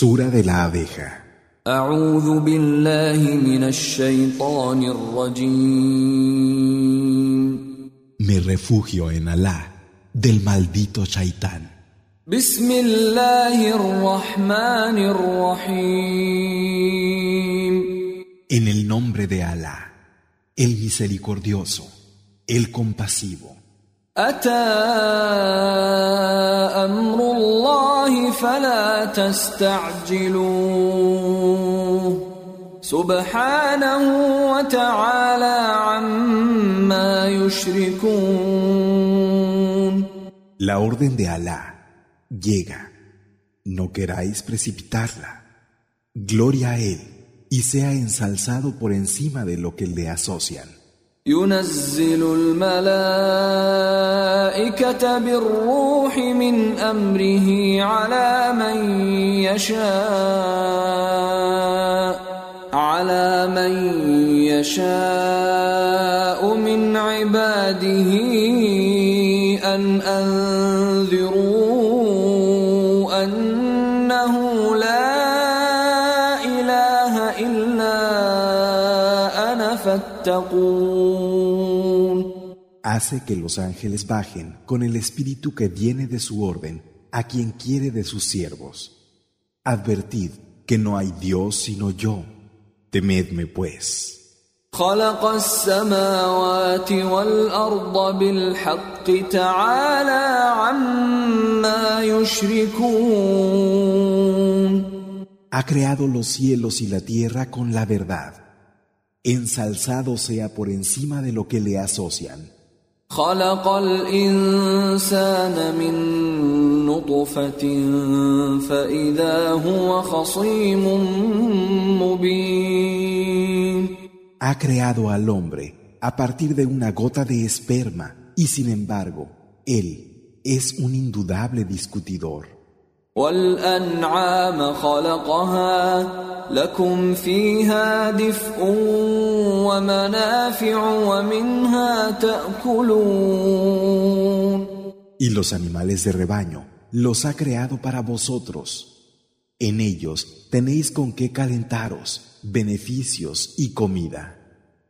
Sura de la abeja. Me refugio en Alá del maldito Shaitán. En el nombre de Alá, el misericordioso, el compasivo. أتى أمر الله فلا تستعجلوه سبحانه وتعالى عما يشركون La orden de Alá llega. No queráis precipitarla. Gloria a Él y sea ensalzado por encima de lo que le asocian. ينزل الملائكة بالروح من أمره على من يشاء على من يشاء من عباده أن أنذروا أنه لا إله إلا أنا فاتقون. Hace que los ángeles bajen con el espíritu que viene de su orden a quien quiere de sus siervos. Advertid que no hay Dios sino yo. Temedme pues. خلق السماوات والأرض بالحق تعالى عما يشركون Ha creado los cielos y la tierra con la verdad. Ensalzado sea por encima de lo que le asocian. خلق الإنسان من نطفة فإذا هو خصيم مبين Ha creado al hombre a partir de una gota de esperma y sin embargo, él es un indudable discutidor. والأنعام خلقها لكم فيها دفء ومنافع ومنها تأكلون Y los animales de rebaño los ha creado para vosotros. En ellos tenéis con qué calentaros, beneficios y comida.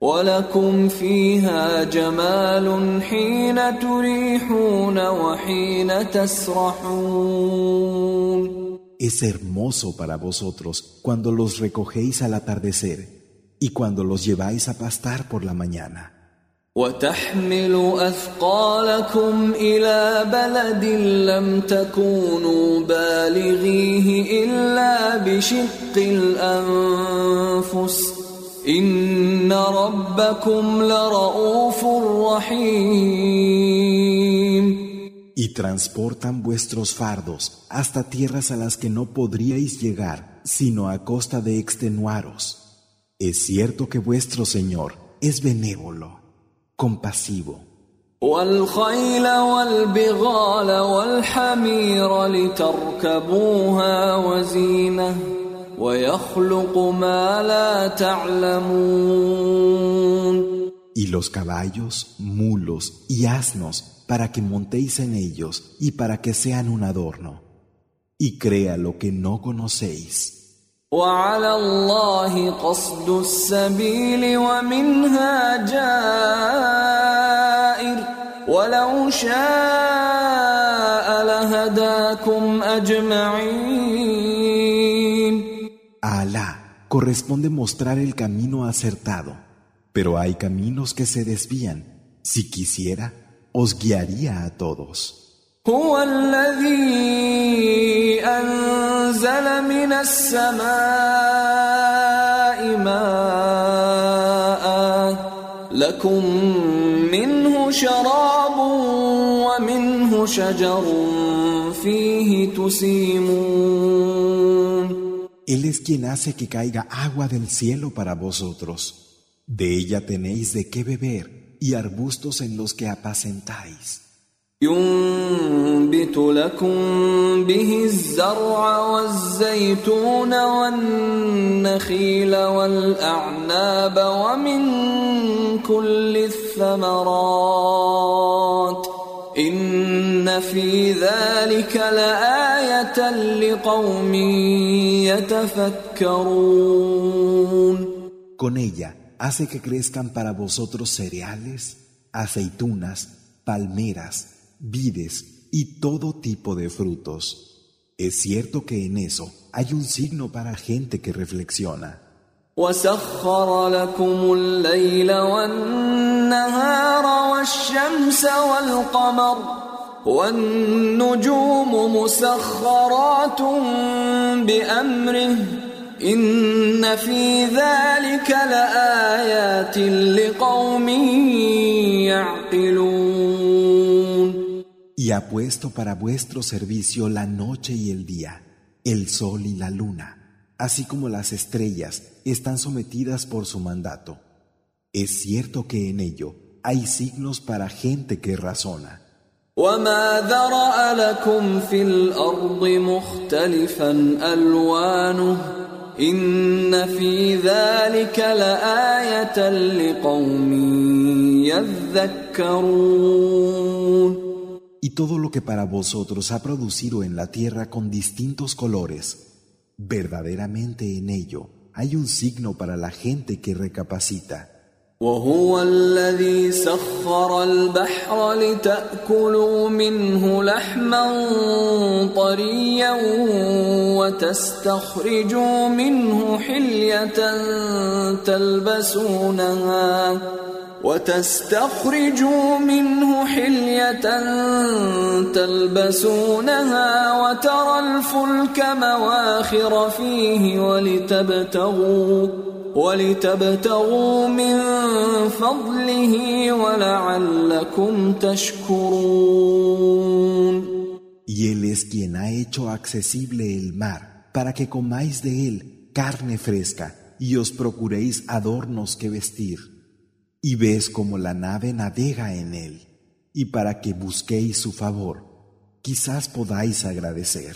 ولكم فيها جمال حين تريحون وحين تسرحون Es hermoso para vosotros cuando los recogéis al atardecer y cuando los lleváis a pastar por la mañana. وتحمل أثقالكم إلى بلد لم تكونوا بالغيه إلا بشق الأنفس Y transportan vuestros fardos hasta tierras a las que no podríais llegar sino a costa de extenuaros. Es cierto que vuestro Señor es benévolo, compasivo. والخيل والبغال والحمير لتركبوها وزينة ويخلق ما لا تعلمون Y los caballos, mulos y asnos para que montéis en ellos y para que sean un adorno. Y crea lo que no conocéis. وعلى الله قصد السبيل ومنها جائر ولو شاء لهداكم أجمعين A Alá corresponde mostrar el camino acertado, pero hay caminos que se desvían. Si quisiera, os guiaría a todos. هو الذي أنزل من السماء ماء لكم منه شراب ومنه شجر فيه تسيمون Él es quien hace que caiga agua del cielo para vosotros. De ella tenéis de qué beber y arbustos en los que apacentáis. ينبت لكم به الزرع والزيتون والنخيل والأعناب ومن كل الثمرات إن Con ella hace que crezcan para vosotros cereales, aceitunas, palmeras, vides y todo tipo de frutos. Es cierto que en eso hay un signo para gente que reflexiona. وسخر لكم الليل والنهار والشمس والقمر والنجوم مسخرات بأمره إن في ذلك لآيات لقوم يعقلون Y ha puesto para vuestro servicio la noche y el día, el sol y la luna así como las estrellas están sometidas por su mandato. Es cierto que en ello hay signos para gente que razona. Y todo lo que para vosotros ha producido en la tierra con distintos colores Verdaderamente en ello hay un signo para la gente que recapacita. وهو الذي سخر البحر لتأكلوا منه لحما طريا وتستخرجوا منه حلية تلبسونها وتستخرجوا منه حلية تلبسونها وترى الفلك مواخر فيه ولتبتغوا ولتبتغوا من فضله ولعلكم تشكرون Y Él es quien ha hecho accesible el mar para que comáis de él carne fresca y os procuréis adornos que vestir. y ves como la nave navega en él, y para que busquéis su favor, quizás podáis agradecer.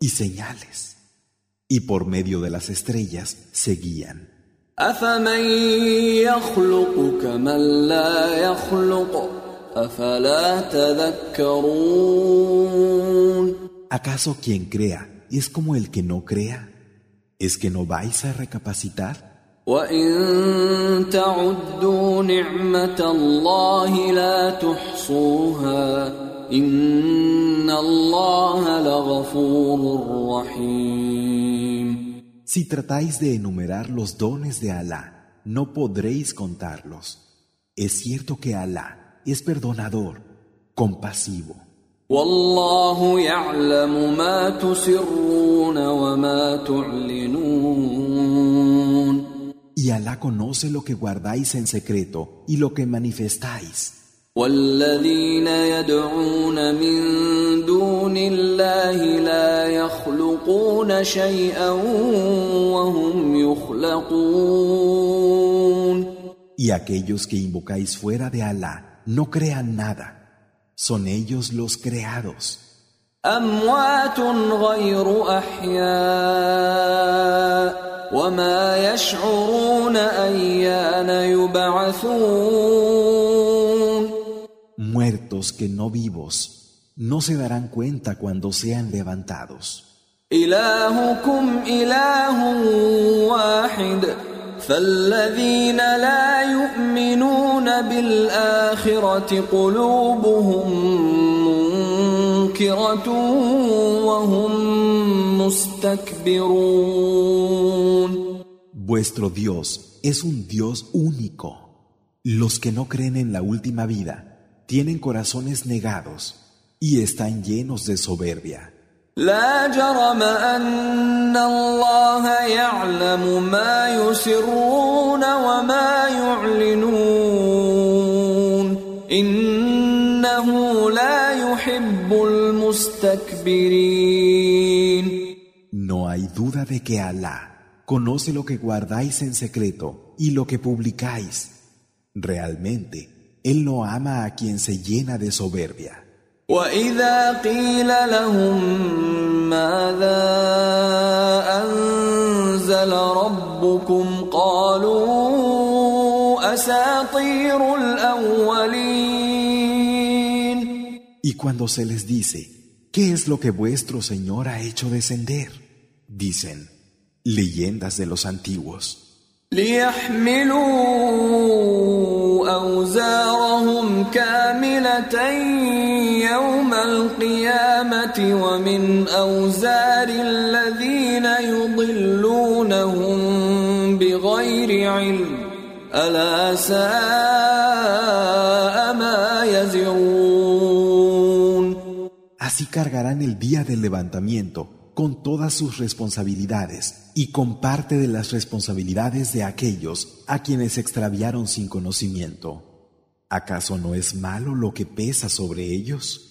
Y señales. Y por medio de las estrellas se guían. ¿Acaso quien crea es como el que no crea? ¿Es que no vais a recapacitar? Si tratáis de enumerar los dones de Alá, no podréis contarlos. Es cierto que Alá es perdonador, compasivo. Y Alá conoce lo que guardáis en secreto y lo que manifestáis. والذين يدعون من دون الله لا يخلقون شيئا وهم يخلقون Y aquellos que invocáis fuera de Alá no crean nada son ellos los creados. Muertos que no vivos, no se darán cuenta cuando sean levantados. فالذين لا يؤمنون بالآخرة قلوبهم منكرة وهم مستكبرون Vuestro Dios es un Dios único. Los que no creen en la última vida tienen corazones negados y están llenos de soberbia. No hay duda de que Alá conoce lo que guardáis en secreto y lo que publicáis. Realmente Él no ama a quien se llena de soberbia. وإذا قيل لهم ماذا أنزل ربكم قالوا أساطير الأولين Y cuando se les dice, ¿qué es lo que vuestro Señor ha hecho descender? Dicen, leyendas de los antiguos. ليحملوا أوزارهم ألا ساء ما يزرون Así cargarán el día del levantamiento con todas sus responsabilidades y con parte de las responsabilidades de aquellos a quienes extraviaron sin conocimiento. ¿Acaso no es malo lo que pesa sobre ellos?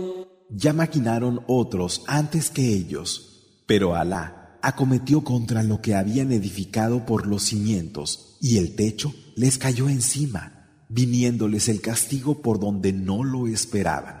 Ya maquinaron otros antes que ellos, pero Alá acometió contra lo que habían edificado por los cimientos, y el techo les cayó encima, viniéndoles el castigo por donde no lo esperaban.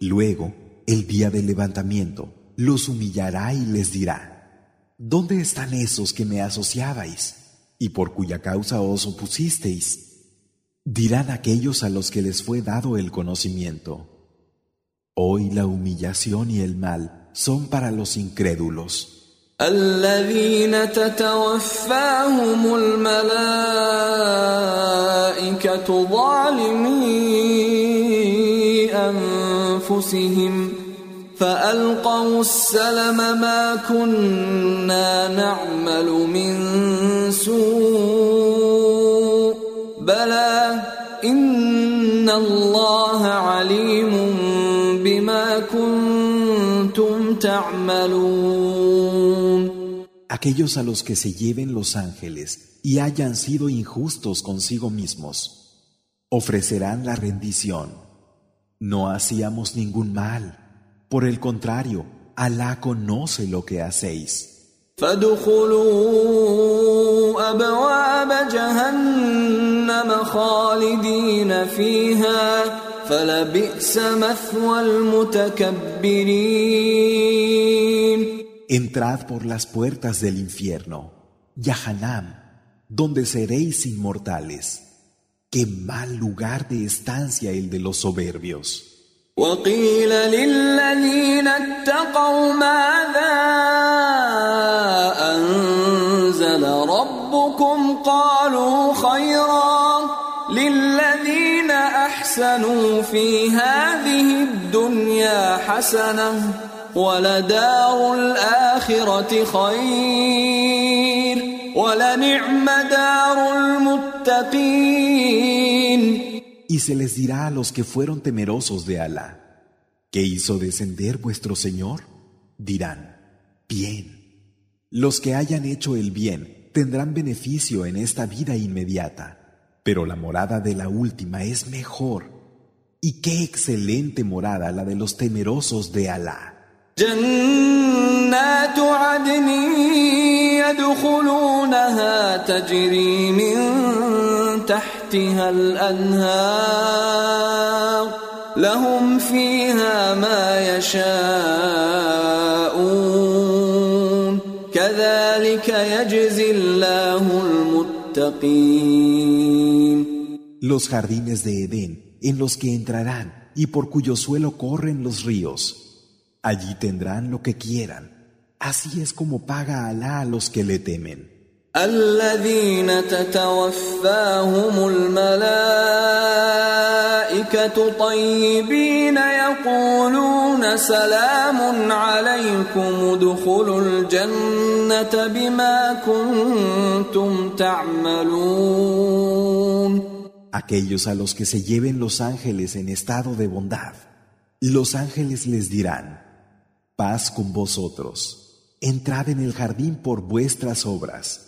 Luego, el día del levantamiento, los humillará y les dirá, ¿dónde están esos que me asociabais y por cuya causa os opusisteis? Dirán aquellos a los que les fue dado el conocimiento. Hoy la humillación y el mal son para los incrédulos. الذين تتوفاهم الملائكة ظالمي أنفسهم فألقوا السلم ما كنا نعمل من سوء بلى إن الله عليم بما كنتم تعملون Aquellos a los que se lleven los ángeles y hayan sido injustos consigo mismos, ofrecerán la rendición. No hacíamos ningún mal. Por el contrario, Alá conoce lo que hacéis. فادخلوا أبواب جهنم خالدين فيها فلبئس مثوى المتكبرين Entrad por las puertas del infierno, Yahanam, donde seréis inmortales. Qué mal lugar de estancia el de los soberbios. وقيل للذين اتقوا ماذا أنزل ربكم قالوا خيرا للذين أحسنوا في هذه الدنيا حسنة ولدار الآخرة خير ولنعم دار المتقين Y se les dirá a los que fueron temerosos de Alá, ¿qué hizo descender vuestro Señor? Dirán, bien. Los que hayan hecho el bien tendrán beneficio en esta vida inmediata, pero la morada de la última es mejor. Y qué excelente morada la de los temerosos de Alá. جنات عدن يدخلونها تجري من Los jardines de Edén en los que entrarán y por cuyo suelo corren los ríos. Allí tendrán lo que quieran. Así es como paga Alá a los que le temen. الذين تتوفاهم الملائكة طيبين يقولون سلام عليكم ادخلوا الجنة بما كنتم تعملون Aquellos a los que se lleven los ángeles en estado de bondad, los ángeles les dirán, paz con vosotros, entrad en el jardín por vuestras obras.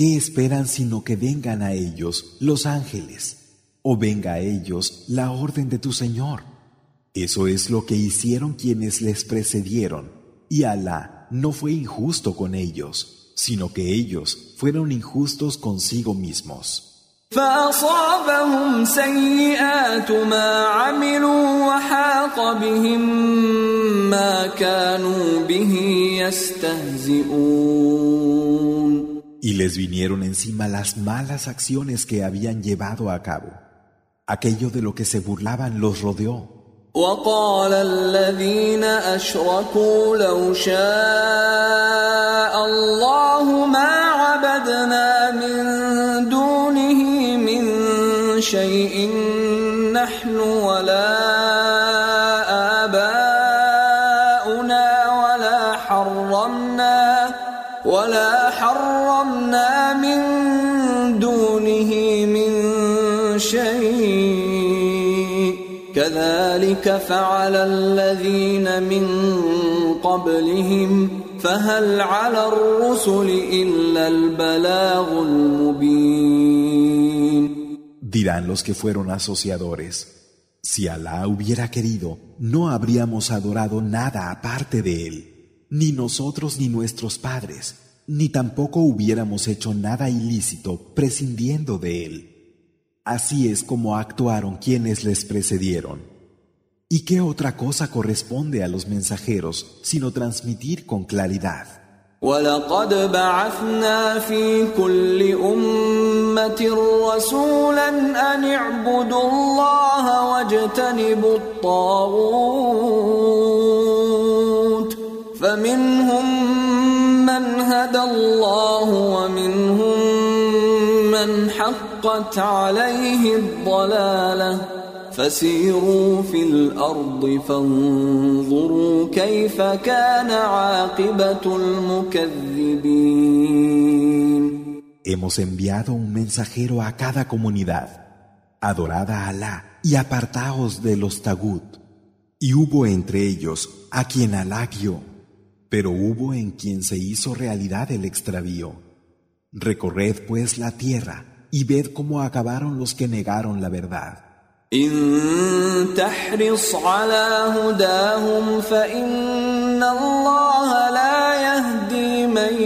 ¿Qué esperan sino que vengan a ellos los ángeles o venga a ellos la orden de tu Señor? Eso es lo que hicieron quienes les precedieron, y Alá no fue injusto con ellos, sino que ellos fueron injustos consigo mismos. فأصابهم سيئات ما عملوا وحاق بهم ما كانوا به يستهزئون Y les vinieron encima las malas acciones que habían llevado a cabo. Aquello de lo que se burlaban los rodeó. وقال الذين أشركوا لو شاء الله ما عبدنا من دونه من شيء فعل الذين من قبلهم فهل على الرسل إلا البلاغ المبين Dirán los que fueron asociadores, si Alá hubiera querido, no habríamos adorado nada aparte de Él, ni nosotros ni nuestros padres, ni tampoco hubiéramos hecho nada ilícito prescindiendo de Él. Así es como actuaron quienes les precedieron. ¿Y qué otra cosa corresponde a los mensajeros sino transmitir con claridad? ولقد بعثنا في كل أمة رسولا أن اعبدوا الله واجتنبوا الطاغوت فمنهم من هدى الله ومنهم من حقت عليه الضلاله فسيروا في الارض فانظروا كيف كان عاقبه المكذبين Hemos enviado un mensajero a cada comunidad. Adorad a Alá y apartaos de los tagut. Y hubo entre ellos a quien Alá guió, pero hubo en quien se hizo realidad el extravío. Recorred pues la tierra y ved cómo acabaron los que negaron la verdad. إن تحرص على هداهم فإن الله لا يهدي من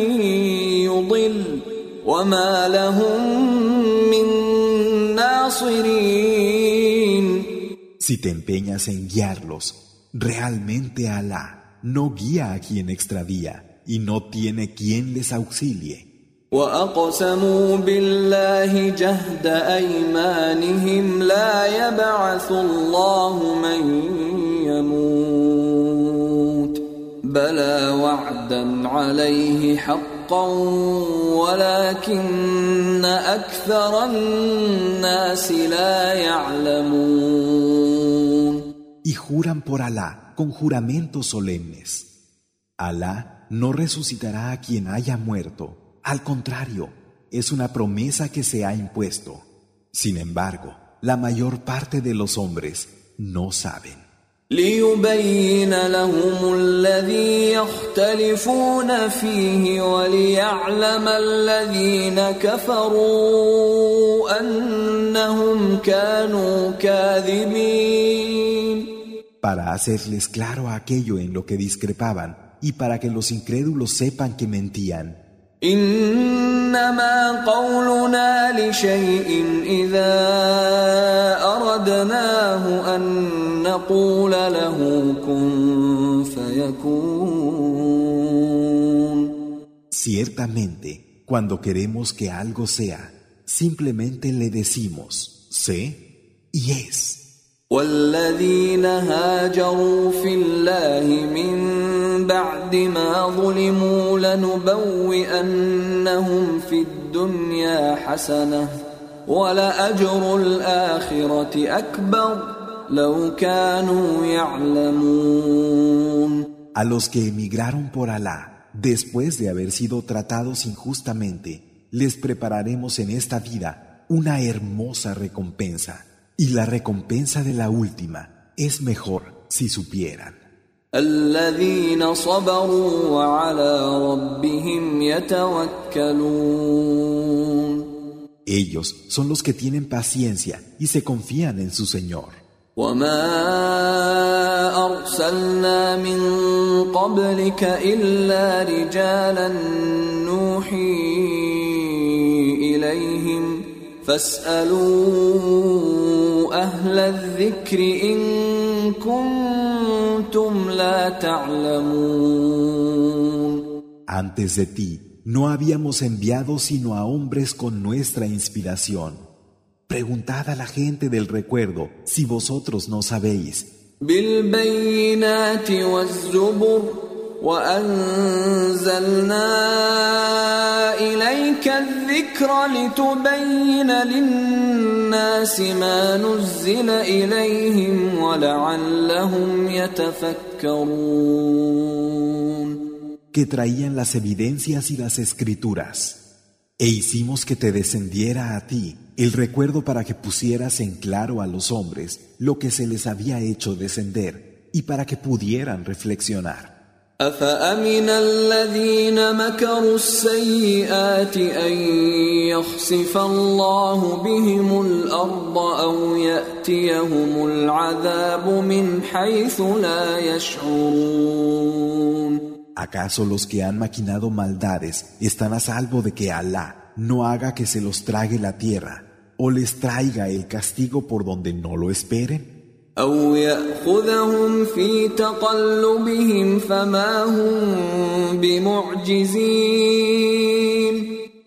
يضل وما لهم من ناصرين Si te empeñas en guiarlos, realmente Alá no guía a quien extravía y no tiene quien les auxilie. وأقسموا بالله جهد أيمانهم لا يبعث الله من يموت بلى وعدا عليه حقا ولكن أكثر الناس لا يعلمون Y juran por Alá con juramentos solemnes. Alá no resucitará a quien haya muerto. Al contrario, es una promesa que se ha impuesto. Sin embargo, la mayor parte de los hombres no saben. ليبين لهم الذي يختلفون فيه وليعلم الذين كفروا أنهم كانوا كاذبين Para hacerles claro aquello en lo que discrepaban y para que los incrédulos sepan que mentían. إنما قولنا لشيء إذا أردناه أن نقول له كن فيكون Ciertamente, cuando queremos que algo sea, simplemente le decimos, sé y es. والذين هاجروا في الله من بعد ما ظلموا لنبوئنهم في الدنيا حسنه ولأجر الآخرة أكبر لو كانوا يعلمون A los que emigraron por Alá, después de haber sido tratados injustamente, les prepararemos en esta vida una hermosa recompensa. Y la recompensa de la última es mejor si supieran. الذين صبروا وعلى ربهم يتوكلون Ellos son los que tienen paciencia y se confían en su Señor. وما أرسلنا من قبلك إلا رجالا نوحي إليهم فاسألوا أهل الذكر إن كنتم لا تعلمون Antes de ti, no habíamos enviado sino a hombres con nuestra inspiración. Preguntad a la gente del recuerdo si vosotros no sabéis. بالبينات والزبر وأنزلنا إليك الذكر لتبين للناس ما نزل إليهم ولعلهم يتفكرون que traían las evidencias y las escrituras. E hicimos que te descendiera a ti el recuerdo para que pusieras en claro a los hombres lo que se les había hecho descender y para que pudieran reflexionar. أفأمن الذين مكروا السيئات أن يخسف الله بهم الأرض أو يأتيهم العذاب من حيث لا يشعرون ¿Acaso los que han maquinado maldades están a salvo de que Alá no haga que se los trague la tierra o les traiga el castigo por donde no lo esperen? أو يأخذهم في تقلبهم فما هم بمعجزين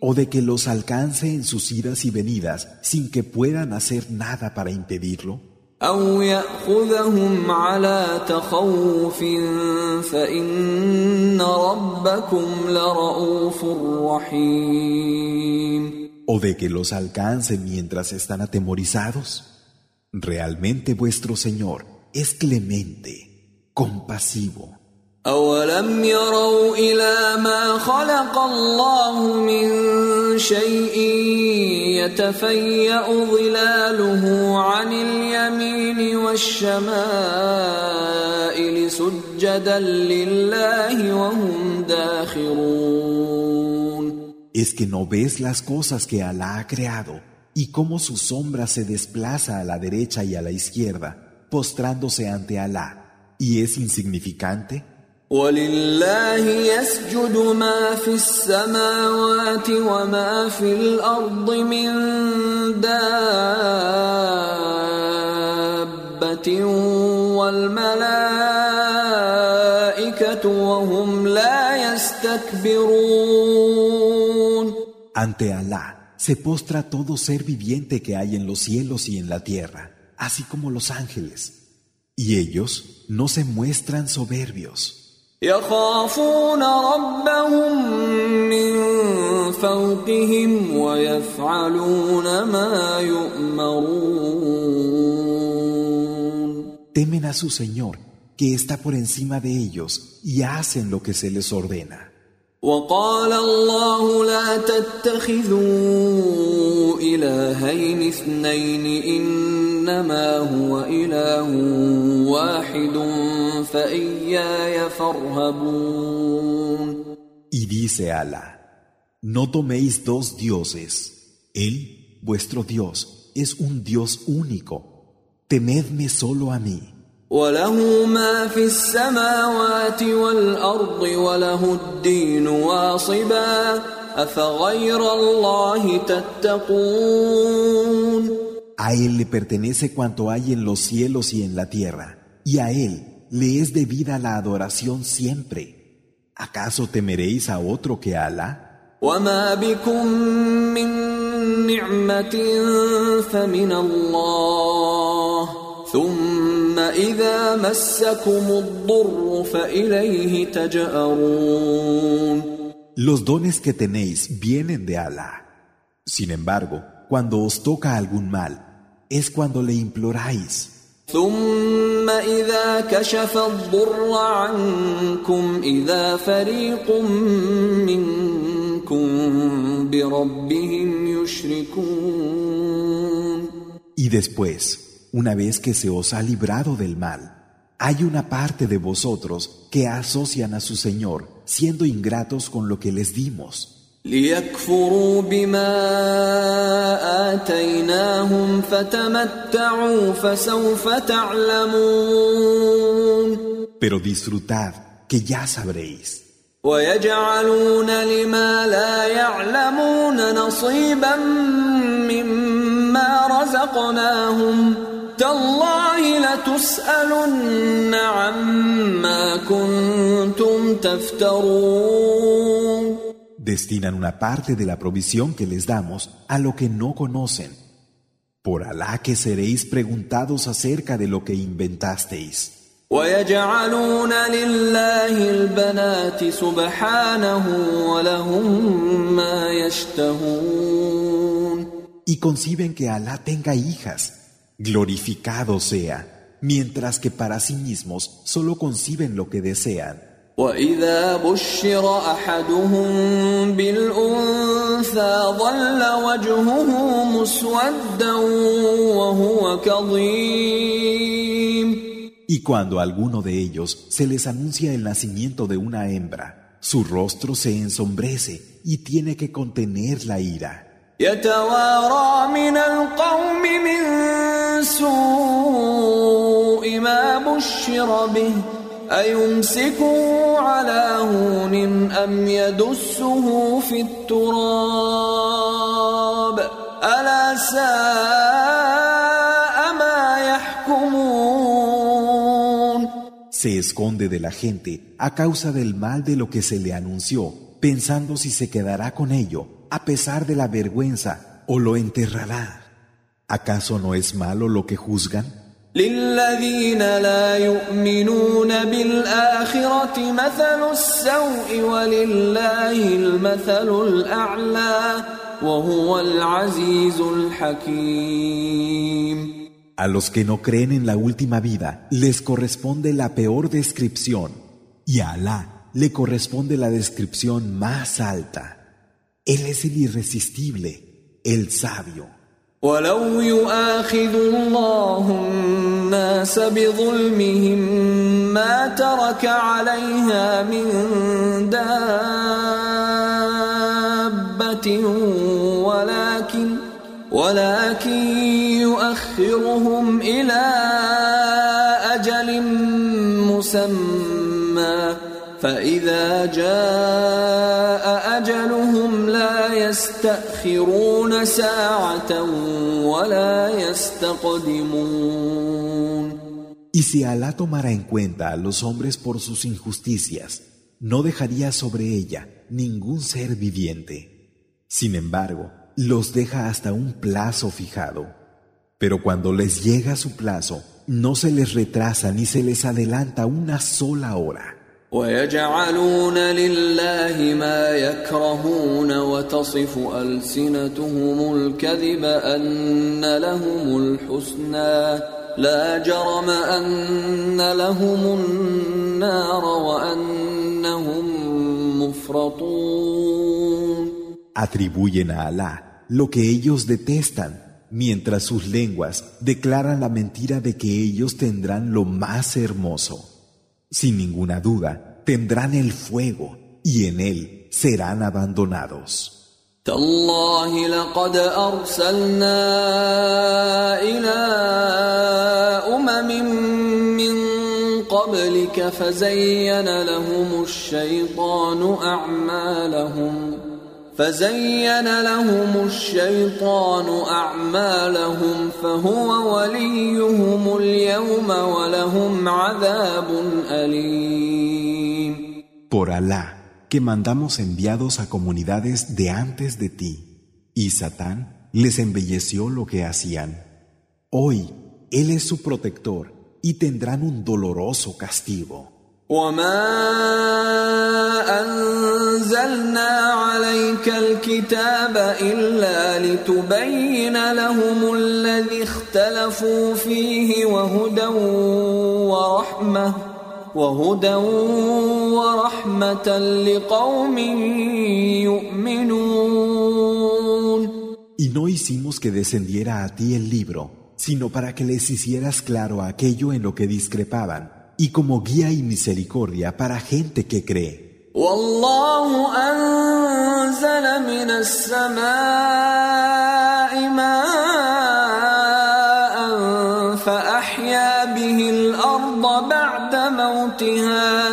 ¿O de que los alcance en sus idas y venidas sin que puedan hacer nada para impedirlo? أو يأخذهم على تخوف فإن ربكم لرؤوف رحيم ¿O de que los alcance mientras están atemorizados? Realmente vuestro Señor es clemente, compasivo. أولم يروا إلى ما خلق الله من شيء يتفيأ ظلاله عن اليمين والشمائل سجدا لله وهم داخرون ¿Es que no ves las cosas que Alá ha creado y cómo su sombra se desplaza a la derecha y a la izquierda, postrándose ante Alá? ¿Y es insignificante? ولله يسجد ما في السماوات وما في الأرض من دابة والملائكة وهم لا يستكبرون Ante Alá se postra todo ser viviente que hay en los cielos y en la tierra, así como los ángeles. Y ellos no se muestran soberbios. يخافون ربهم من فوقهم ويفعلون ما يؤمرون Temen a su Señor, que está por encima de ellos, y hacen lo que se les ordena. وقال الله لا تتخذوا إلهين اثنين إنما هو إله واحد فإياي فارهبون. Y dice Allah, no toméis dos dioses, Él, vuestro Dios, es un Dios único, temedme solo a mí. وله ما في السماوات والأرض وله الدين واصبا أفغير الله تتقون A Él le pertenece cuanto hay en los cielos y en la tierra, y a Él le es debida la adoración siempre. ¿Acaso temeréis a otro que a Alá? وما بكم من نعمة فمن الله ثم إذا مسكم الضر فإليه تجأرون Los dones que tenéis vienen de Alá. Sin embargo, cuando os toca algún mal, es cuando le imploráis. ثم إذا كشف الضر عنكم إذا فريق منكم بربهم يشركون Y después, una vez que se os ha librado del mal, hay una parte de vosotros que asocian a su Señor, siendo ingratos con lo que les dimos. ليكفروا بما آتيناهم فتمتعوا فسوف تعلمون Pero disfrutad, que ya sabréis. ويجعلون لما لا يعلمون نصيبا مما رزقناهم تالله لتسألن عما كنتم تفترون Destinan una parte de la provisión que les damos a lo que no conocen. Por Alá que seréis preguntados acerca de lo que inventasteis. ويجعلون لله البنات سبحانه ولهم ما يشتهون Y conciben que Alá tenga hijas. Glorificado sea, mientras que para sí mismos solo conciben lo que desean. وإذا بشر أحدهم بالأنثى ظل وجهه مسودا وهو كظيم Y cuando a alguno de ellos se les anuncia el nacimiento de una hembra, su rostro se ensombrece y tiene que contener la ira. يتوارى من القوم من سوء ما بشر به أيمسكه على هون أم يدسه في التراب ألا ساء ما يحكمون Se esconde de la gente a causa del mal de lo que se le anunció, pensando si se quedará con ello, a pesar de la vergüenza, o lo enterrará. ¿Acaso no es malo lo que juzgan? للذين لا يؤمنون بالآخرة مثل السوء ولله المثل الأعلى وهو العزيز الحكيم A los que no creen en la última vida les corresponde la peor descripción y a Alá le corresponde la descripción más alta. Él es el irresistible, el sabio. ولو يؤاخذ الله الناس بظلمهم ما ترك عليها من دابة ولكن ولكن يؤخرهم إلى أجل مسمى فإذا جاء يستأخرون ساعة ولا يستقدمون Y si Alá tomara en cuenta a los hombres por sus injusticias, no dejaría sobre ella ningún ser viviente. Sin embargo, los deja hasta un plazo fijado. Pero cuando les llega su plazo, no se les retrasa ni se les adelanta una sola hora. ويجعلون لله ما يكرهون وتصف ألسنتهم الكذب أن لهم الحسنى لا جرم أن لهم النار وأنهم يفرطون Atribuyen a Alá lo que ellos detestan, mientras sus lenguas declaran la mentira de que ellos tendrán lo más hermoso. Sin ninguna duda, tendrán el fuego y en él serán abandonados. تالله لقد أرسلنا إلى أمم من قبلك فزين لهم الشيطان أعمالهم فزين لهم الشيطان أعمالهم فهو وليهم اليوم ولهم عذاب أليم Por Alá, que mandamos enviados a comunidades de antes de ti, y Satán les embelleció lo que hacían. Hoy Él es su protector y tendrán un doloroso castigo. وما أنزلنا عليك الكتاب إلا لتبين لهم الذي اختلفوا فيه وهدى ورحمة وهدى ورحمة لقوم يؤمنون Y no hicimos que descendiera a ti el libro, sino para que les hicieras claro aquello en lo que discrepaban, y como guía y misericordia para gente que cree. والله أنزل من السماء ماء فأحيا به الأرض بعد موتها.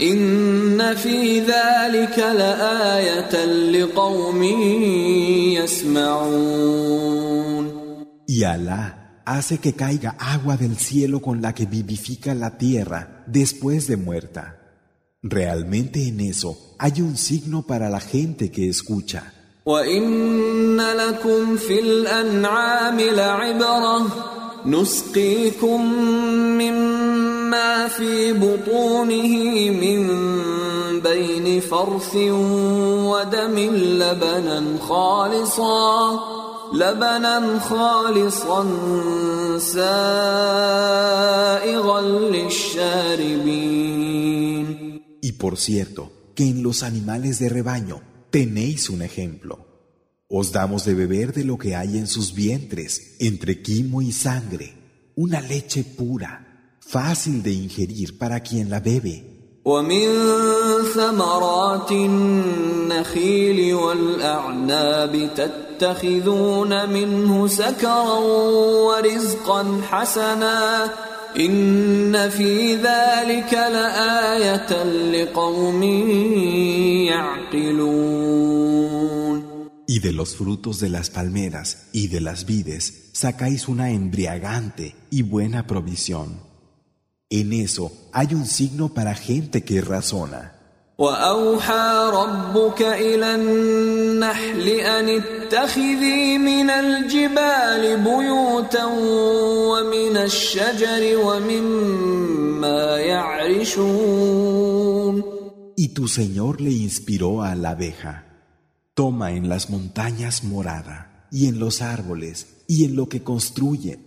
إن في ذلك لآية لقوم يسمعون. يا hace que caiga agua del cielo con la que vivifica la tierra después de muerta. Realmente en eso hay un signo para la gente que escucha. وإن لكم في الأنعام لعبرة نسقيكم مما في بطونه من بين فرث ودم لبنا خالصا لبنا خالصا سائغا للشاربين Y por cierto, que en los animales de rebaño tenéis un ejemplo. Os damos de beber de lo que hay en sus vientres, entre quimo y sangre, una leche pura, fácil de ingerir para quien la bebe. ومن ثمرات النخيل والأعناب تتخذون منه سكرا ورزقا حسنا y de los frutos de las palmeras y de las vides sacáis una embriagante y buena provisión. En eso hay un signo para gente que razona. وأوحى ربك إلى النحل أن اتخذي من الجبال بيوتا ومن الشجر ومما يعرشون Y tu Señor le inspiró a la abeja. Toma en las montañas morada, y en los árboles, y en lo que construyen.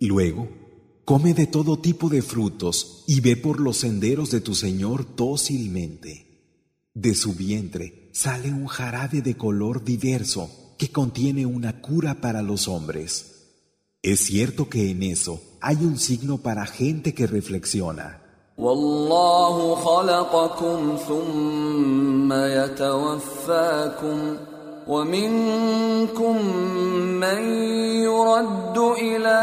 Luego, come de todo tipo de frutos y ve por los senderos de tu Señor dócilmente. De su vientre sale un jarabe de color diverso que contiene una cura para los hombres. Es cierto que en eso hay un signo para gente que reflexiona. ومنكم من يرد إلى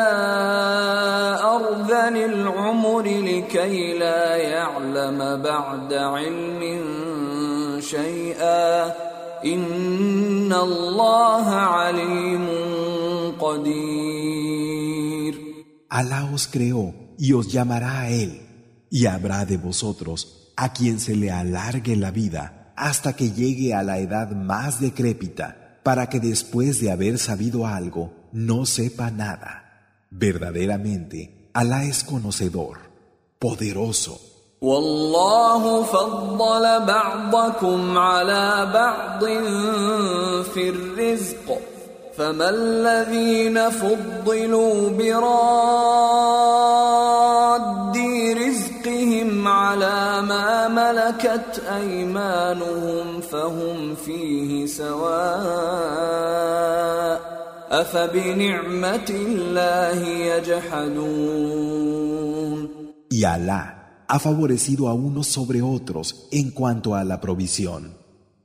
أرذل العمر لكي لا يعلم بعد علم شيئا إن الله عليم قدير Alá os creó y os llamará a Él. Y habrá de vosotros a quien se le alargue la vida hasta que llegue a la edad más decrépita, para que después de haber sabido algo no sepa nada. Verdaderamente, Alá es conocedor, poderoso. والله فضل بعضكم على بعض في الرزق فما الذين فضلوا براد رزقهم على ما ملكت ايمانهم فهم فيه سواء افبنعمه الله يجحدون Y Alá ha favorecido a unos sobre otros en cuanto a la provisión.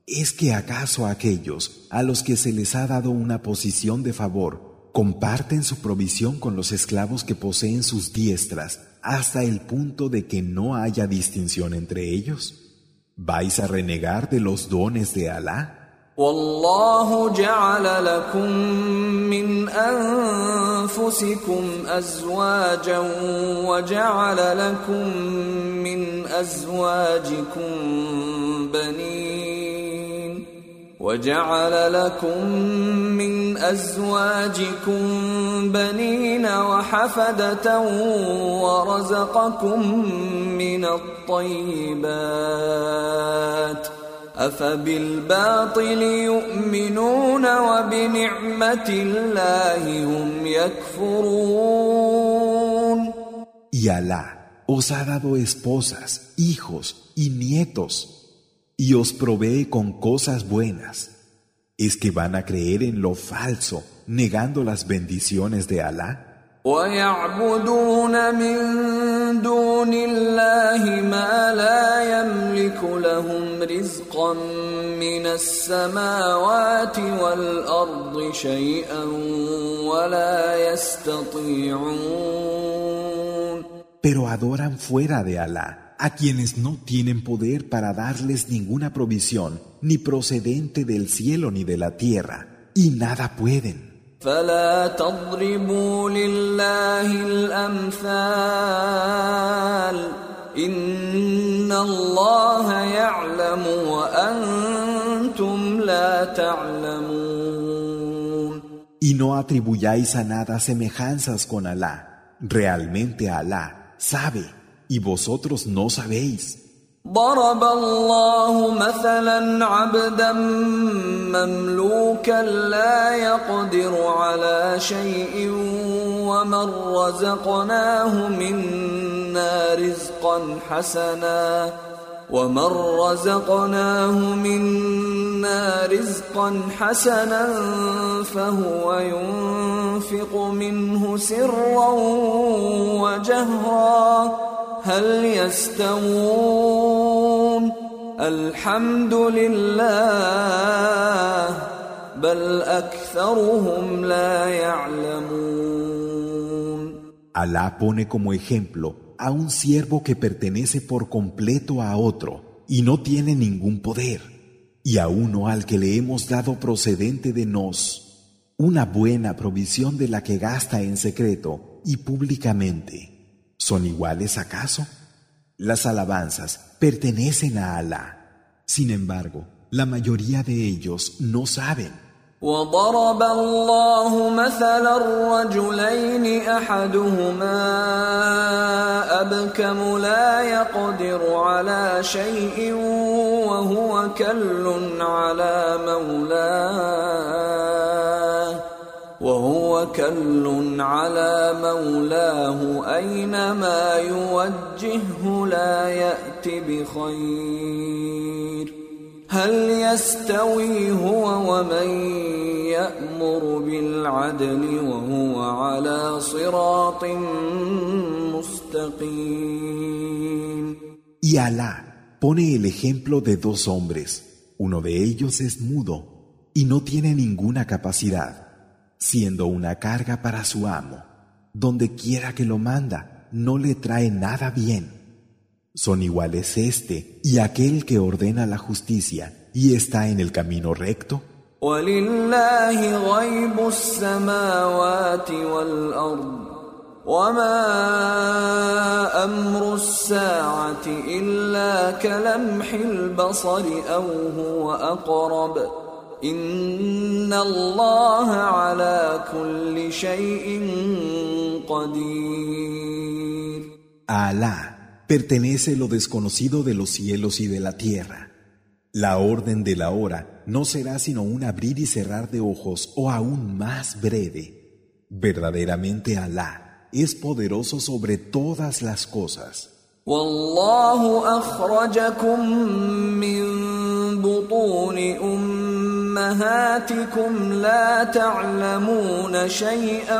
¿Es que acaso aquellos a los que se les ha dado una posición de favor comparten su provisión con los esclavos que poseen sus diestras hasta el punto de que no haya distinción entre ellos? ¿Vais a renegar de los dones de Alá? والله جعل لكم من انفسكم ازواجا وجعل لكم من ازواجكم بنين وجعل لكم من أزواجكم بنين وحفدة ورزقكم من الطيبات أفبالباطل يؤمنون وبنعمة الله هم يكفرون. Y Alá os ha dado esposas, hijos y nietos, y os provee con cosas buenas. ¿Es que van a creer en lo falso, negando las bendiciones de Alá? ويعبدون من دون الله ما لا يملك لهم رزقا من السماوات والارض شيئا ولا يستطيعون Pero adoran fuera de Alá a quienes no tienen poder para darles ninguna provisión, ni procedente del cielo ni de la tierra, y nada pueden. فلا تضربوا لله الامثال ان الله يعلم وانتم لا تعلمون Y no atribuyáis a nada semejanzas con Alá. Realmente Alá sabe, Y vosotros no sabéis. ضرب الله مثلا عبدا مملوكا لا يقدر على شيء ومن رزقناه منا رزقا حسنا ومن رزقناه منا رزقا حسنا فهو ينفق منه سرا وجهرا هل يستوون الحمد لله بل اكثرهم لا يعلمون Alá pone como ejemplo a un siervo que pertenece por completo a otro y no tiene ningún poder, y a uno al que le hemos dado procedente de nos una buena provisión de la que gasta en secreto y públicamente. ¿Son iguales acaso? Las alabanzas pertenecen a Alá. Sin embargo, la mayoría de ellos no saben. وضرب الله مثلا الرجلين احدهما ابكم لا يقدر على شيء وهو كل على مولاه وهو كل على مولاه أينما يوجهه لا يأت بخير. هل يستوي هو ومن يأمر بالعدل وهو على صراط مستقيم؟ Y Alá pone el ejemplo de dos hombres. Uno de ellos es mudo y no tiene ninguna capacidad, siendo una carga para su amo. Donde quiera que lo manda, no le trae nada bien. Son iguales este y aquel que ordena la justicia y está en el camino recto. ولله غيب السماوات والارض وما امر الساعه الا كلمح البصر او هو اقرب A Alá pertenece lo desconocido de los cielos y de la tierra. La orden de la hora no será sino un abrir y cerrar de ojos o aún más breve. Verdaderamente Alá es poderoso sobre todas las cosas. امهاتكم لا تعلمون شيئا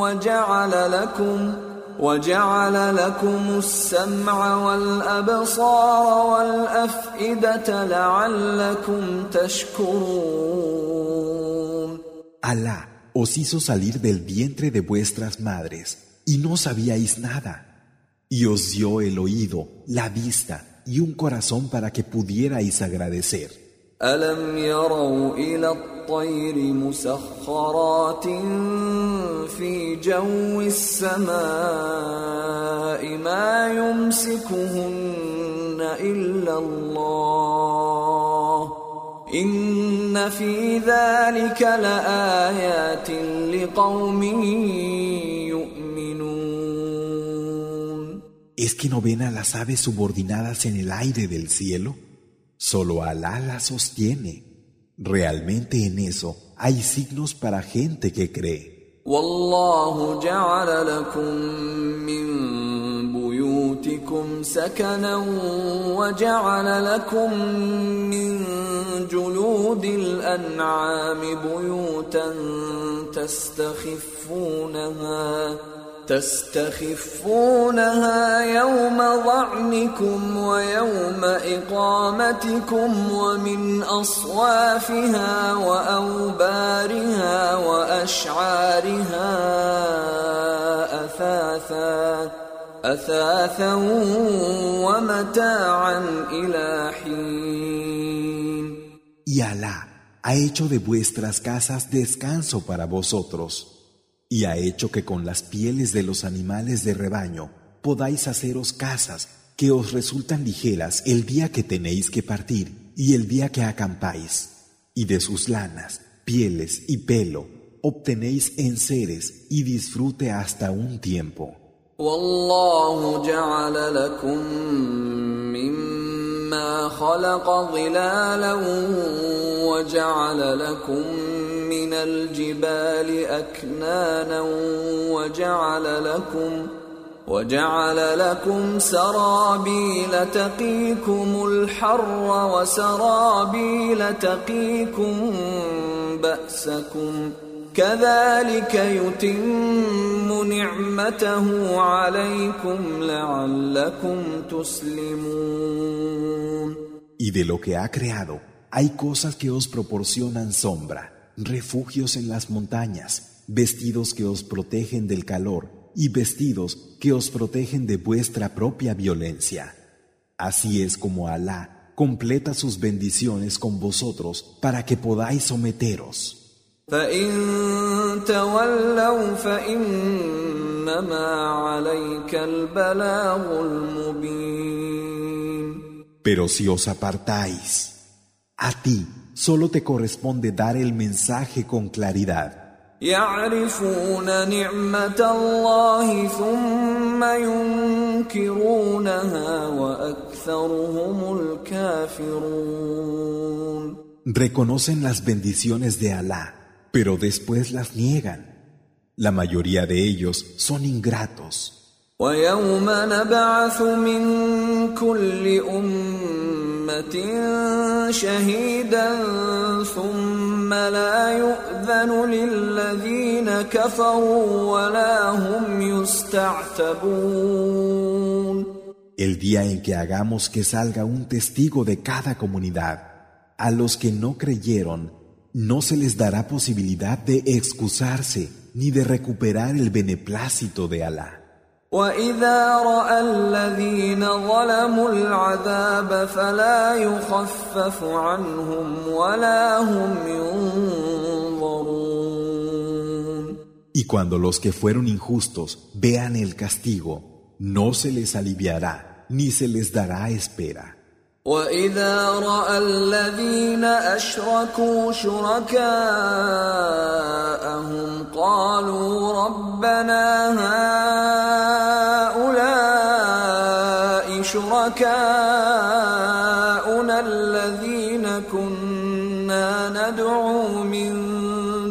وجعل لكم وجعل لكم السمع والابصار والافئده لعلكم تشكرون Alá os hizo salir del vientre de vuestras madres y no sabíais nada. Y os dio el oído, la vista y un corazón para que pudierais agradecer. ألم يروا إلى الطير مسخرات في جو السماء ما يمسكهن إلا الله إن في ذلك لآيات لقوم يؤمنون ¿Es que no ven a las aves subordinadas en el aire del cielo? Solo Alá las sostiene. Realmente en eso hay signos para gente que cree. والله جعل لكم من بيوتكم سكنا وجعل لكم من جلود الأنعام بيوتا تستخفونها تستخفونها يوم ظعنكم ويوم إقامتكم ومن أصوافها وأوبارها وأشعارها أثاثا أثاثا ومتاعا إلى حين Y Alá ha hecho de vuestras casas descanso para vosotros. Y ha hecho que con las pieles de los animales de rebaño podáis haceros casas que os resultan ligeras el día que tenéis que partir y el día que acampáis, y de sus lanas, pieles y pelo obtenéis enseres y disfrute hasta un tiempo. من الجبال أكنانا وجعل لكم وجعل لكم سرابيل تقيكم الحر وسرابيل تقيكم بأسكم كذلك يتم نعمته عليكم لعلكم تسلمون. Y de lo que ha creado, hay cosas que os proporcionan sombra, refugios en las montañas, vestidos que os protegen del calor y vestidos que os protegen de vuestra propia violencia. Así es como Alá completa sus bendiciones con vosotros para que podáis someteros. Pero si os apartáis, a ti solo te corresponde dar el mensaje con claridad. يعرفون نعمة الله ثم ينكرونها وأكثرهم الكافرون Reconocen las bendiciones de Alá, pero después las niegan. La mayoría de ellos son ingratos. ويوم نبعث من كل أمة شهيدا ثم لا يؤذن للذين كفروا ولا هم يستعتبون El día en que hagamos que salga un testigo de cada comunidad, a los que no creyeron, no se les dará posibilidad de excusarse ni de recuperar el beneplácito de Alá. وإذا رأى الذين ظلموا العذاب فلا يخفف عنهم ولا هم ينظرون Y cuando los que fueron injustos vean el castigo, no se les aliviará ni se les dará espera. وإذا رأى الذين أشركوا شركاءهم قالوا ربنا هؤلاء شركاؤنا الذين كنا ندعو من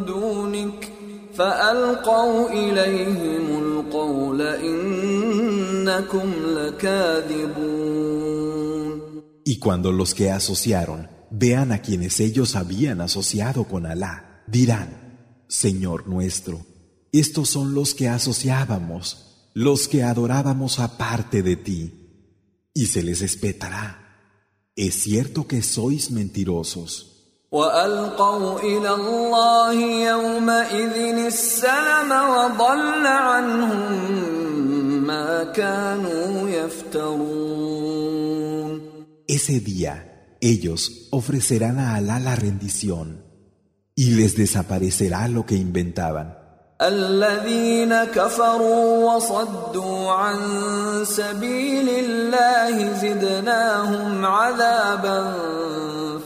دونك فألقوا إليهم القول إنكم لكاذبون Y cuando los que asociaron vean a quienes ellos habían asociado con Alá, dirán, Señor nuestro, estos son los que asociábamos, los que adorábamos aparte de ti. Y se les espetará. Es cierto que sois mentirosos. Ese día ellos ofrecerán a Alá la rendición y les desaparecerá lo que inventaban. الذين كفروا وصدوا عن سبيل الله زدناهم عذابا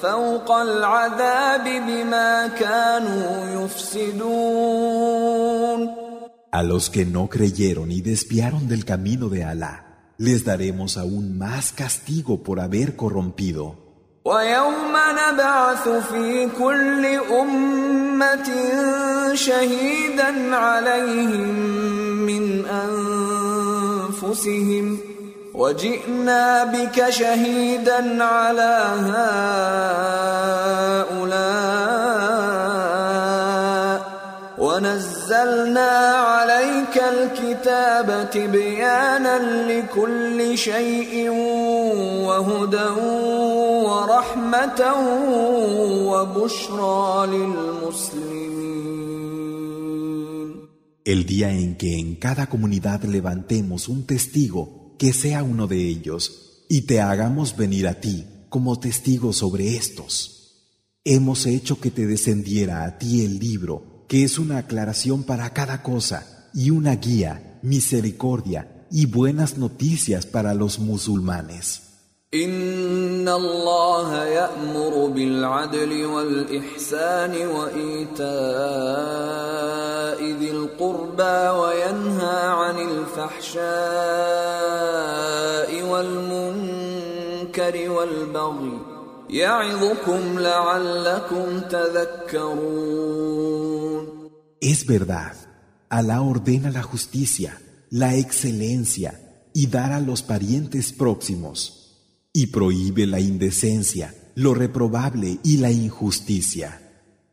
فوق العذاب بما كانوا يفسدون A los que no creyeron y desviaron del camino de Alá les daremos aún más castigo por haber corrompido. ويوم نبعث في كل أمة شهيدا عليهم من أنفسهم. وجئنا بك شهيدا على هؤلاء. ونزلنا عليك الكتاب تبيانا لكل شيء وهدى ورحمة وبشرى للمسلمين El día en que en cada comunidad levantemos un testigo que sea uno de ellos y te hagamos venir a ti como testigo sobre estos. Hemos hecho que te descendiera a ti el libro, que es una aclaración para cada cosa y una guía, misericordia y buenas noticias para los musulmanes. إن الله يأمر بالعدل والإحسان وإيتاء ذي القربى وينهى عن الفحشاء والمنكر والبغي يعظكم لعلكم تذكرون es verdad, Alá ordena la justicia, la excelencia y dar a los parientes próximos y prohíbe la indecencia, lo reprobable y la injusticia.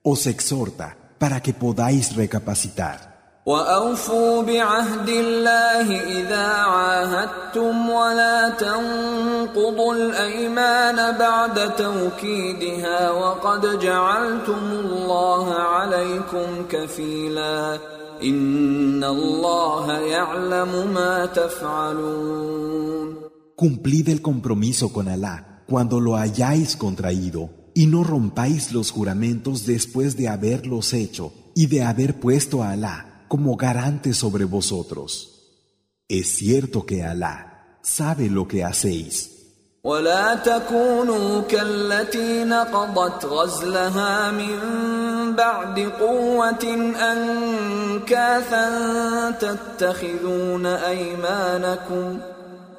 Os exhorta para que podáis recapacitar. وأوفوا بعهد الله إذا عاهدتم ولا تنقضوا الأيمان بعد توكيدها وقد جعلتم الله عليكم كفيلا إن الله يعلم ما تفعلون Cumplid el compromiso con Alá cuando lo hayáis contraído y no rompáis los juramentos después de haberlos hecho y de haber puesto a Alá como garante sobre vosotros. Es cierto que Alá sabe lo que hacéis. ولا تكونوا كالتي نقضت غزلها من بعد قوة أنكاثا تتخذون أيمانكم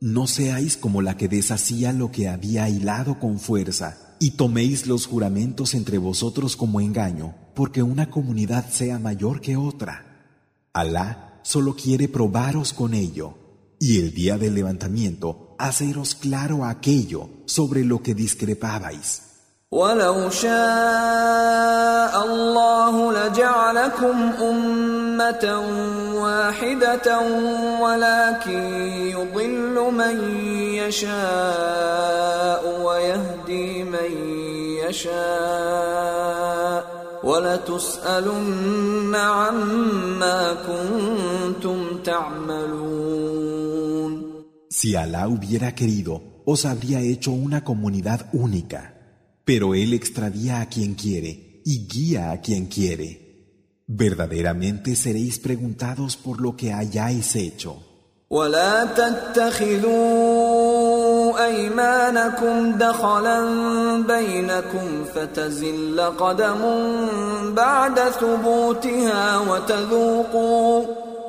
No seáis como la que deshacía lo que había hilado con fuerza, y toméis los juramentos entre vosotros como engaño, porque una comunidad sea mayor que otra. Alá solo quiere probaros con ello, y el día del levantamiento haceros claro aquello sobre lo que discrepabais. ولو شاء الله لجعلكم أمة واحدة ولكن يضل من يشاء ويهدي من يشاء ولتسألن عما كنتم تعملون Si Alá hubiera querido, os habría hecho una comunidad única, pero Él extravía a quien quiere y guía a quien quiere. Verdaderamente seréis preguntados por lo que hayáis hecho. ولا تتخذوا ايمانكم دخلا بينكم فتزل قدم بعد ثبوتها وتذوقوا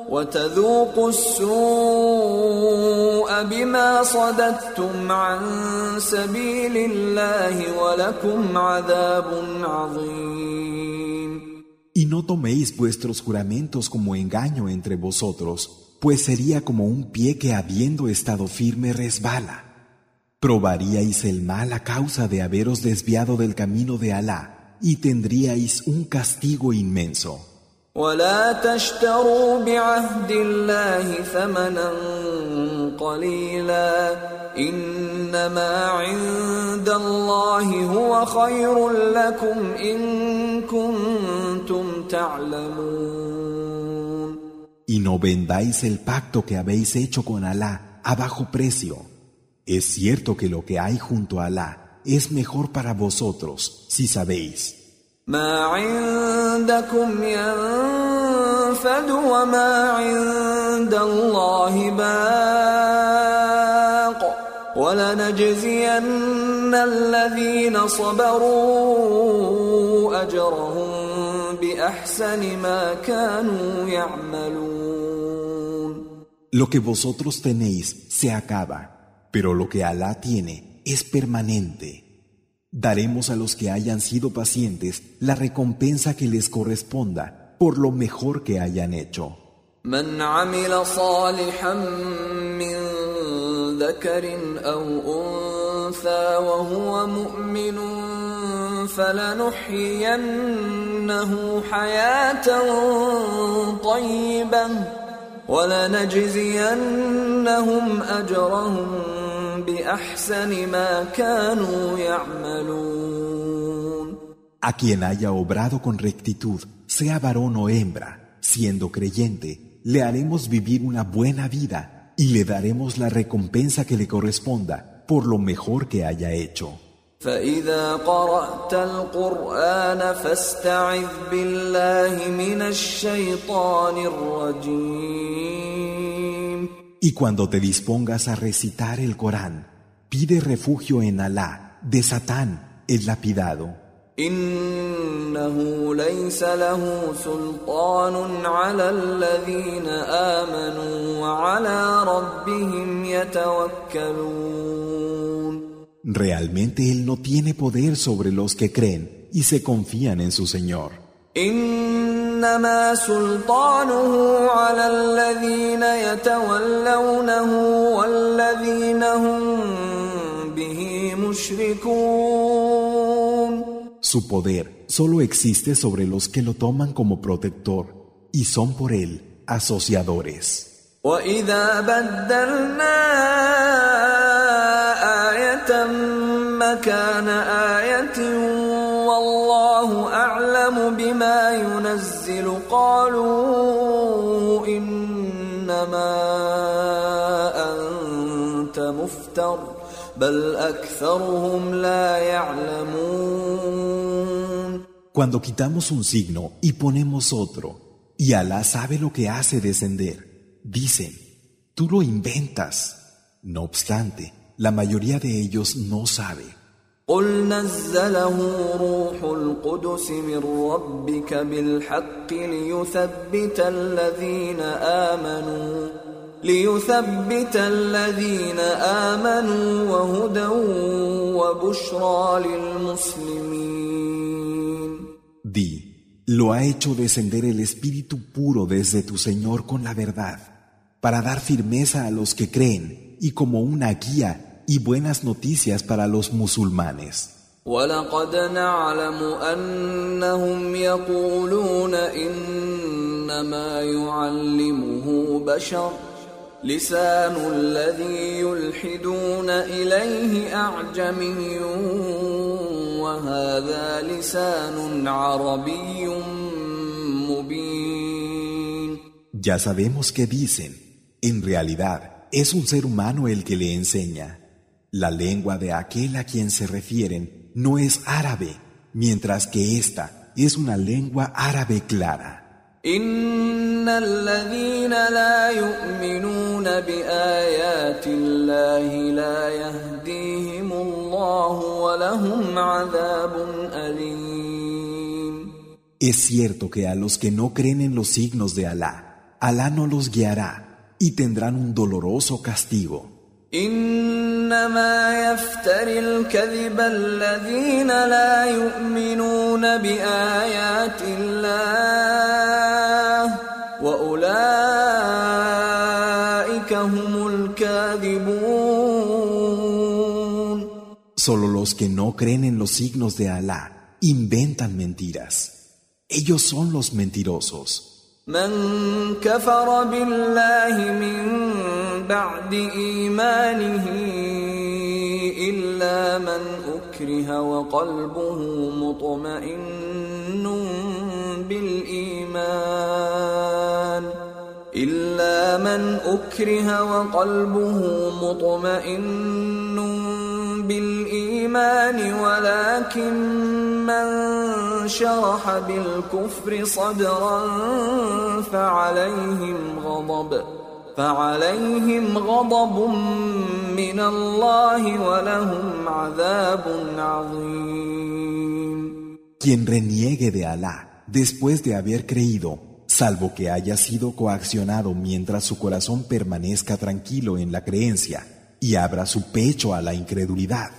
وتذوقوا السوء بما صددتم عن سبيل الله ولكم عذاب عظيم Y no toméis vuestros juramentos como engaño entre vosotros, pues sería como un pie que habiendo estado firme resbala. Probaríais el mal a causa de haberos desviado del camino de Alá y tendríais un castigo inmenso. ولا تشتروا بعهد الله ثمنا قليلا انما عند الله هو خير لكم ان كنتم تعلمون Y no vendáis el pacto que habéis hecho con Alá a bajo precio. Es cierto que lo que hay junto a Alá es mejor para vosotros, si sabéis. ما عندكم ينفد وما عند الله باق ولنجزين الذين صبروا أجرهم بأحسن ما كانوا يعملون Lo que vosotros tenéis se acaba, pero lo que Alá tiene es permanente. Daremos a los que hayan sido pacientes la recompensa que les corresponda por lo mejor que hayan hecho. من عمل صالحا من ذكر او انثى وهو مؤمن فلنحيينه حياه طيبه ولنجزينهم اجرهم باحسن ما كانوا يعملون A quien haya obrado con rectitud, sea varón o hembra, siendo creyente, le haremos vivir una buena vida y le daremos la recompensa que le corresponda por lo mejor que haya hecho. فإذا قرأت القرآن فاستعذ بالله من الشيطان الرجيم Y cuando te dispongas a recitar el Corán, pide refugio en Alá de Satán, el lapidado. إنه ليس له سلطان على الذين آمنوا وعلى ربهم يتوكلون Realmente Él no tiene poder sobre los que creen y se confían en su Señor. إنما سلطانه على الذين يتولونه والذين هم به مشركون Su poder solo existe sobre los que lo toman como protector y son por Él asociadores. وإذا بدلنا آية مكان آية والله أعلم بما ينزل قالوا إنما أنت مفتر بل أكثرهم لا يعلمون Cuando quitamos un signo y ponemos otro, y Alá sabe lo que hace descender, dicen, tú lo inventas. No obstante, la mayoría de ellos no sabe. قل نزله روح القدس من ربك بالحق ليثبت الذين آمنوا ليثبت الذين آمنوا وهدى وبشرى للمسلمين Di, lo ha hecho descender el Espíritu puro desde tu Señor con la verdad, para dar firmeza a los que creen y como una guía y buenas noticias para los musulmanes. ولقد نعلم أنهم يقولون إن إنما يعلمه بشر لسان الذي يلحدون إليه أعجمي وهذا لسان عربي مبين Ya sabemos que dicen, en realidad es un ser humano el que le enseña. La lengua de aquel a quien se refieren no es árabe, mientras que esta es una lengua árabe clara. إن الذين لا يؤمنون بآيات الله لا يهديهم الله ولهم عذاب أليم Es cierto que a los que no creen en los signos de Alá, Alá no los guiará y tendrán un doloroso castigo. انما يفتري الكذب الذين لا يؤمنون بايات الله واولئك هم الكاذبون Solo los que no creen en los signos de Alá inventan mentiras. Ellos son los mentirosos. من كفر بالله من بعد إيمانه إلا من أكره وقلبه مطمئن بالإيمان إلا من أكره وقلبه مطمئن بالايمان ولكن من شرح بالكفر صدرا فعليهم غضب فعليهم غضب من الله ولهم عذاب عظيم Quien reniegue de Alá después de haber creído, salvo que haya sido coaccionado mientras su corazón permanezca tranquilo en la creencia y abra su pecho a la incredulidad,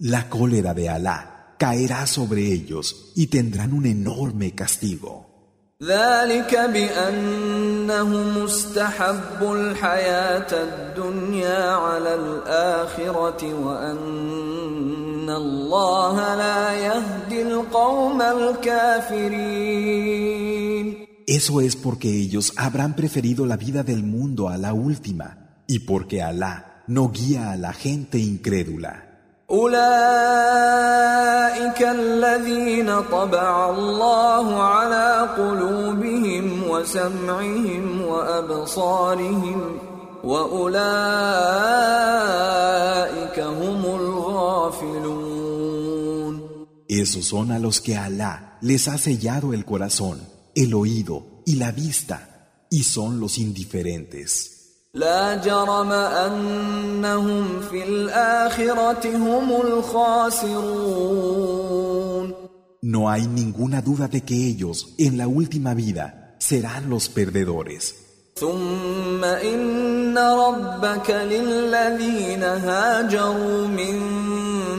la cólera de Alá caerá sobre ellos y tendrán un enorme castigo. ذلك بأنهم استحبوا الحياة الدنيا على الآخرة وأن الله لا يهدي القوم الكافرين Eso es porque ellos habrán preferido la vida del mundo a la última y porque Alá no guía a la gente incrédula. أولئك الذين طبع الله على قلوبهم وسمعهم وأبصارهم وأولئك هم الغافلون Esos son a los que Alá les ha sellado el corazón, el oído y la vista, y son los indiferentes. لا جرم أنهم في الآخرة هم الخاسرون No hay ninguna duda de que ellos, en la última vida, serán los perdedores. ثم إن ربك للذين هاجروا من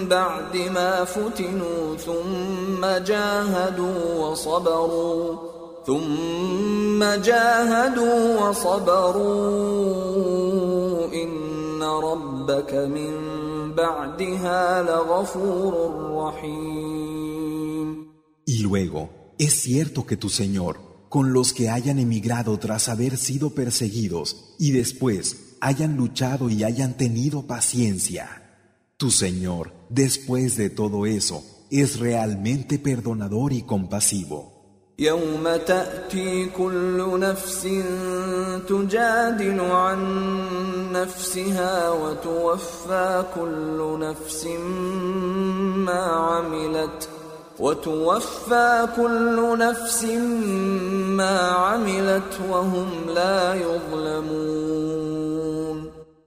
بعد ما فتنوا ثم جاهدوا وصبروا ثم جاهدوا وصبروا إن ربك من بعدها لغفور رحيم Y luego, es cierto que tu Señor, con los que hayan emigrado tras haber sido perseguidos y después hayan luchado y hayan tenido paciencia, tu Señor, después de todo eso, es realmente perdonador y compasivo. يوم تأتي كل نفس تجادل عن نفسها وتوفى كل نفس ما عملت وتوفى كل نفس ما عملت وهم لا يظلمون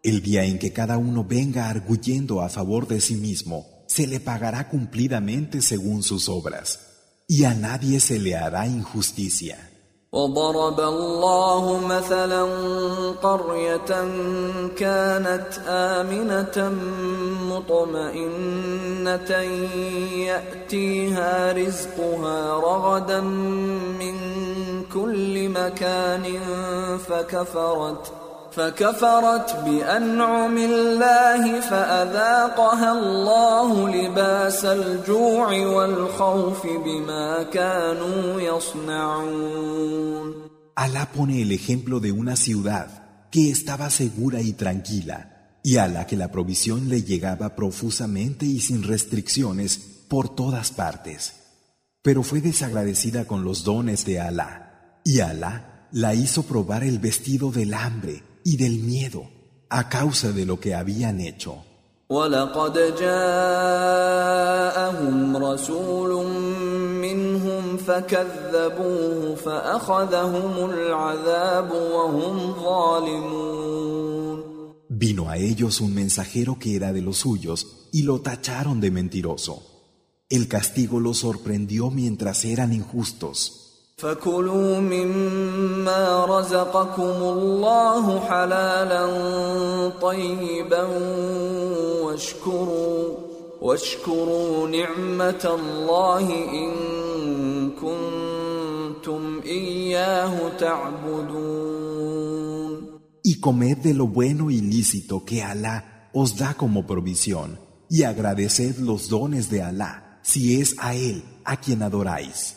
El día en que cada uno venga arguyendo a favor de sí mismo, se le pagará cumplidamente según sus obras, Y a nadie se le hará injusticia. وضرب الله مثلا قرية كانت آمنة مطمئنة يأتيها رزقها رغدا من كل مكان فكفرت فكفرت بأنعم الله فأذاقها الله لباس الجوع والخوف بما كانوا يصنعون Alá pone el ejemplo de una ciudad que estaba segura y tranquila, y a la que la provisión le llegaba profusamente y sin restricciones por todas partes. Pero fue desagradecida con los dones de Alá, y Alá la hizo probar el vestido del hambre y del miedo a causa de lo que habían hecho. Vino a ellos un mensajero que era de los suyos y lo tacharon de mentiroso. El castigo los sorprendió mientras eran injustos. فكلوا مما رزقكم الله حلالا طيبا واشكروا واشكروا نعمة الله إن كنتم إياه تعبدون Y comed de lo bueno y lícito que Alá os da como provisión y agradeced los dones de Alá si es a Él a quien adoráis.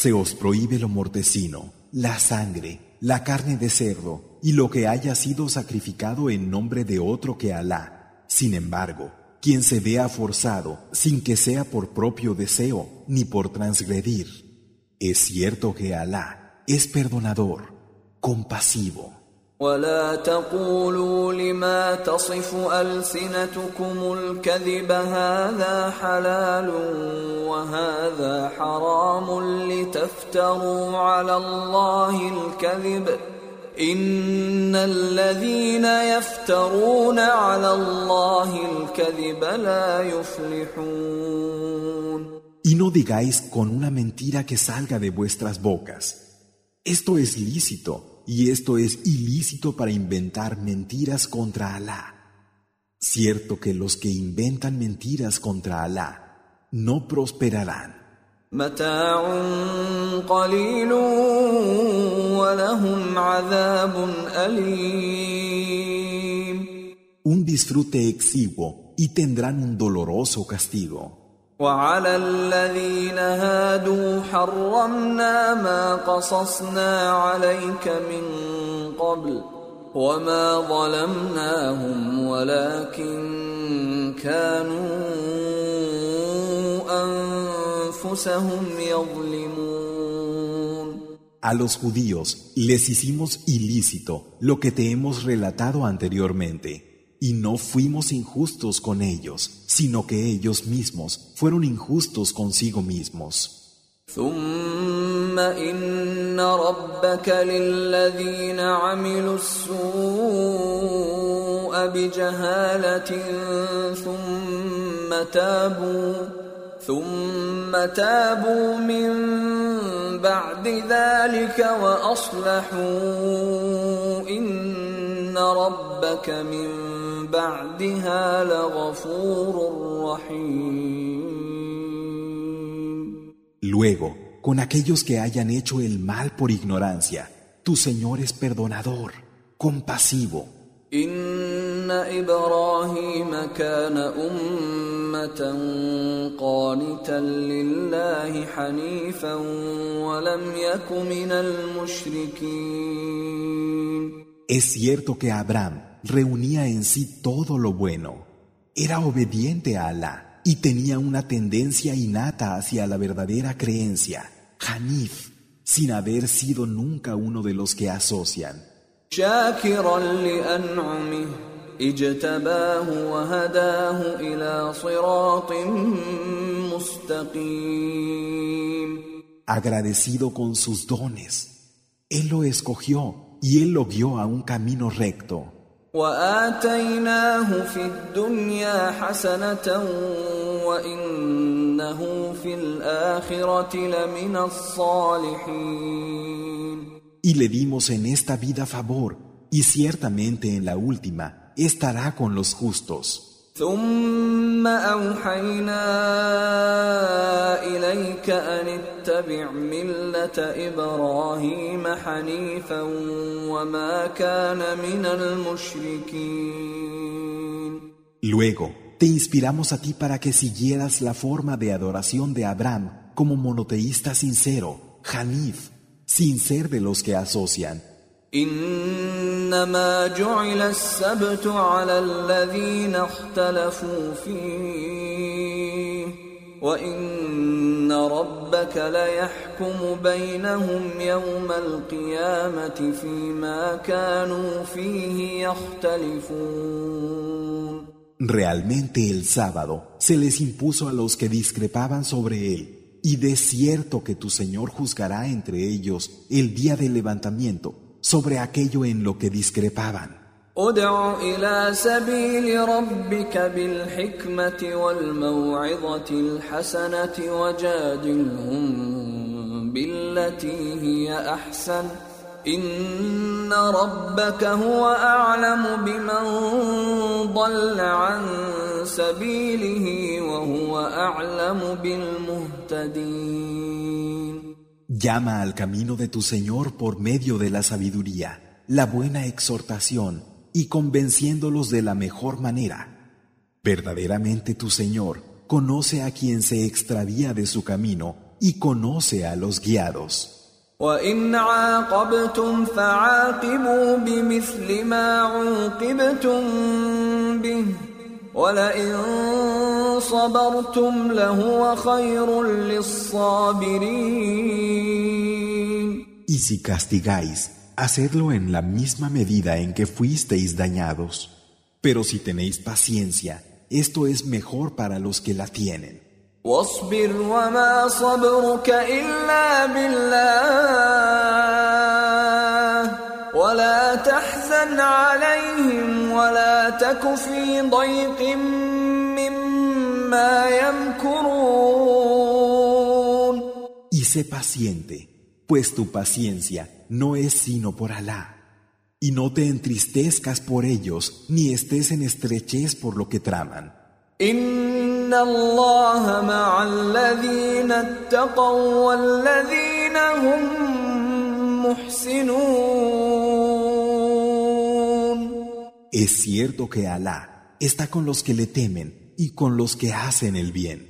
Se os prohíbe lo mortecino, la sangre, la carne de cerdo y lo que haya sido sacrificado en nombre de otro que Alá. Sin embargo, quien se vea forzado sin que sea por propio deseo ni por transgredir, es cierto que Alá es perdonador, compasivo. ولا تقولوا لما تصف ألسنتكم الكذب هذا حلال وهذا حرام لتفتروا على الله الكذب إن الذين يفترون على الله الكذب لا يفلحون Y no digáis con una mentira que salga de vuestras bocas. Esto es lícito y esto es ilícito para inventar mentiras contra Alá. Cierto que los que inventan mentiras contra Alá no prosperarán. Un disfrute exiguo y tendrán un doloroso castigo. وعلى الذين هادوا حرمنا ما قصصنا عليك من قبل وما ظلمناهم ولكن كانوا انفسهم يظلمون A los judíos les hicimos ilícito lo que te hemos relatado anteriormente. Y no fuimos injustos con ellos, sino que ellos mismos fueron injustos consigo mismos. ثم إن ربك للذين عملوا السوء بجهالة ثم تابوا ثم تابوا من بعد ذلك وأصلحوا إن ربك من بعدها لغفور رحيم. Luego, con aquellos que hayan hecho el mal por ignorancia, tu Señor es perdonador, compasivo. إن إبراهيم كان أمة قانتا لله حنيفا ولم يك من المشركين. Es cierto que Abraham reunía en sí todo lo bueno. Era obediente a Alá y tenía una tendencia innata hacia la verdadera creencia, Hanif, sin haber sido nunca uno de los que asocian. Agradecido con sus dones. Él lo escogió y él lo guió a un camino recto. واتيناه في الدنيا حسنه وانه في الاخره لمن الصالحين Y le dimos en esta vida favor y ciertamente en la última estará con los justos. ثم أوحينا إليك أن اتبع ملة إبراهيم حنيفا وما كان من المشركين Luego, te inspiramos a ti para que siguieras la forma de adoración de Abraham como monoteísta sincero, Hanif, sin ser de los que asocian. انما جعل السبت على الذين اختلفوا فيه وان ربك ليحكم بينهم يوم القيامه فيما كانوا فيه يختلفون Realmente el sábado se les impuso a los que discrepaban sobre él, y de cierto que tu Señor juzgará entre ellos el día del levantamiento sobre aquello en lo que discrepaban. ادع إلى سبيل ربك بالحكمة والموعظة الحسنة وجادلهم بالتي هي أحسن إن ربك هو أعلم بمن ضل عن سبيله وهو أعلم بالمهتدين Llama al camino de tu Señor por medio de la sabiduría, la buena exhortación y convenciéndolos de la mejor manera. Verdaderamente tu Señor conoce a quien se extravía de su camino y conoce a los guiados. Y si castigáis, hacedlo en la misma medida en que fuisteis dañados. Pero si tenéis paciencia, esto es mejor para los que la tienen. Y sé paciente, pues tu paciencia no es sino por Alá. Y no te entristezcas por ellos, ni estés en estrechez por lo que traman. Es cierto que Alá está con los que le temen y con los que hacen el bien.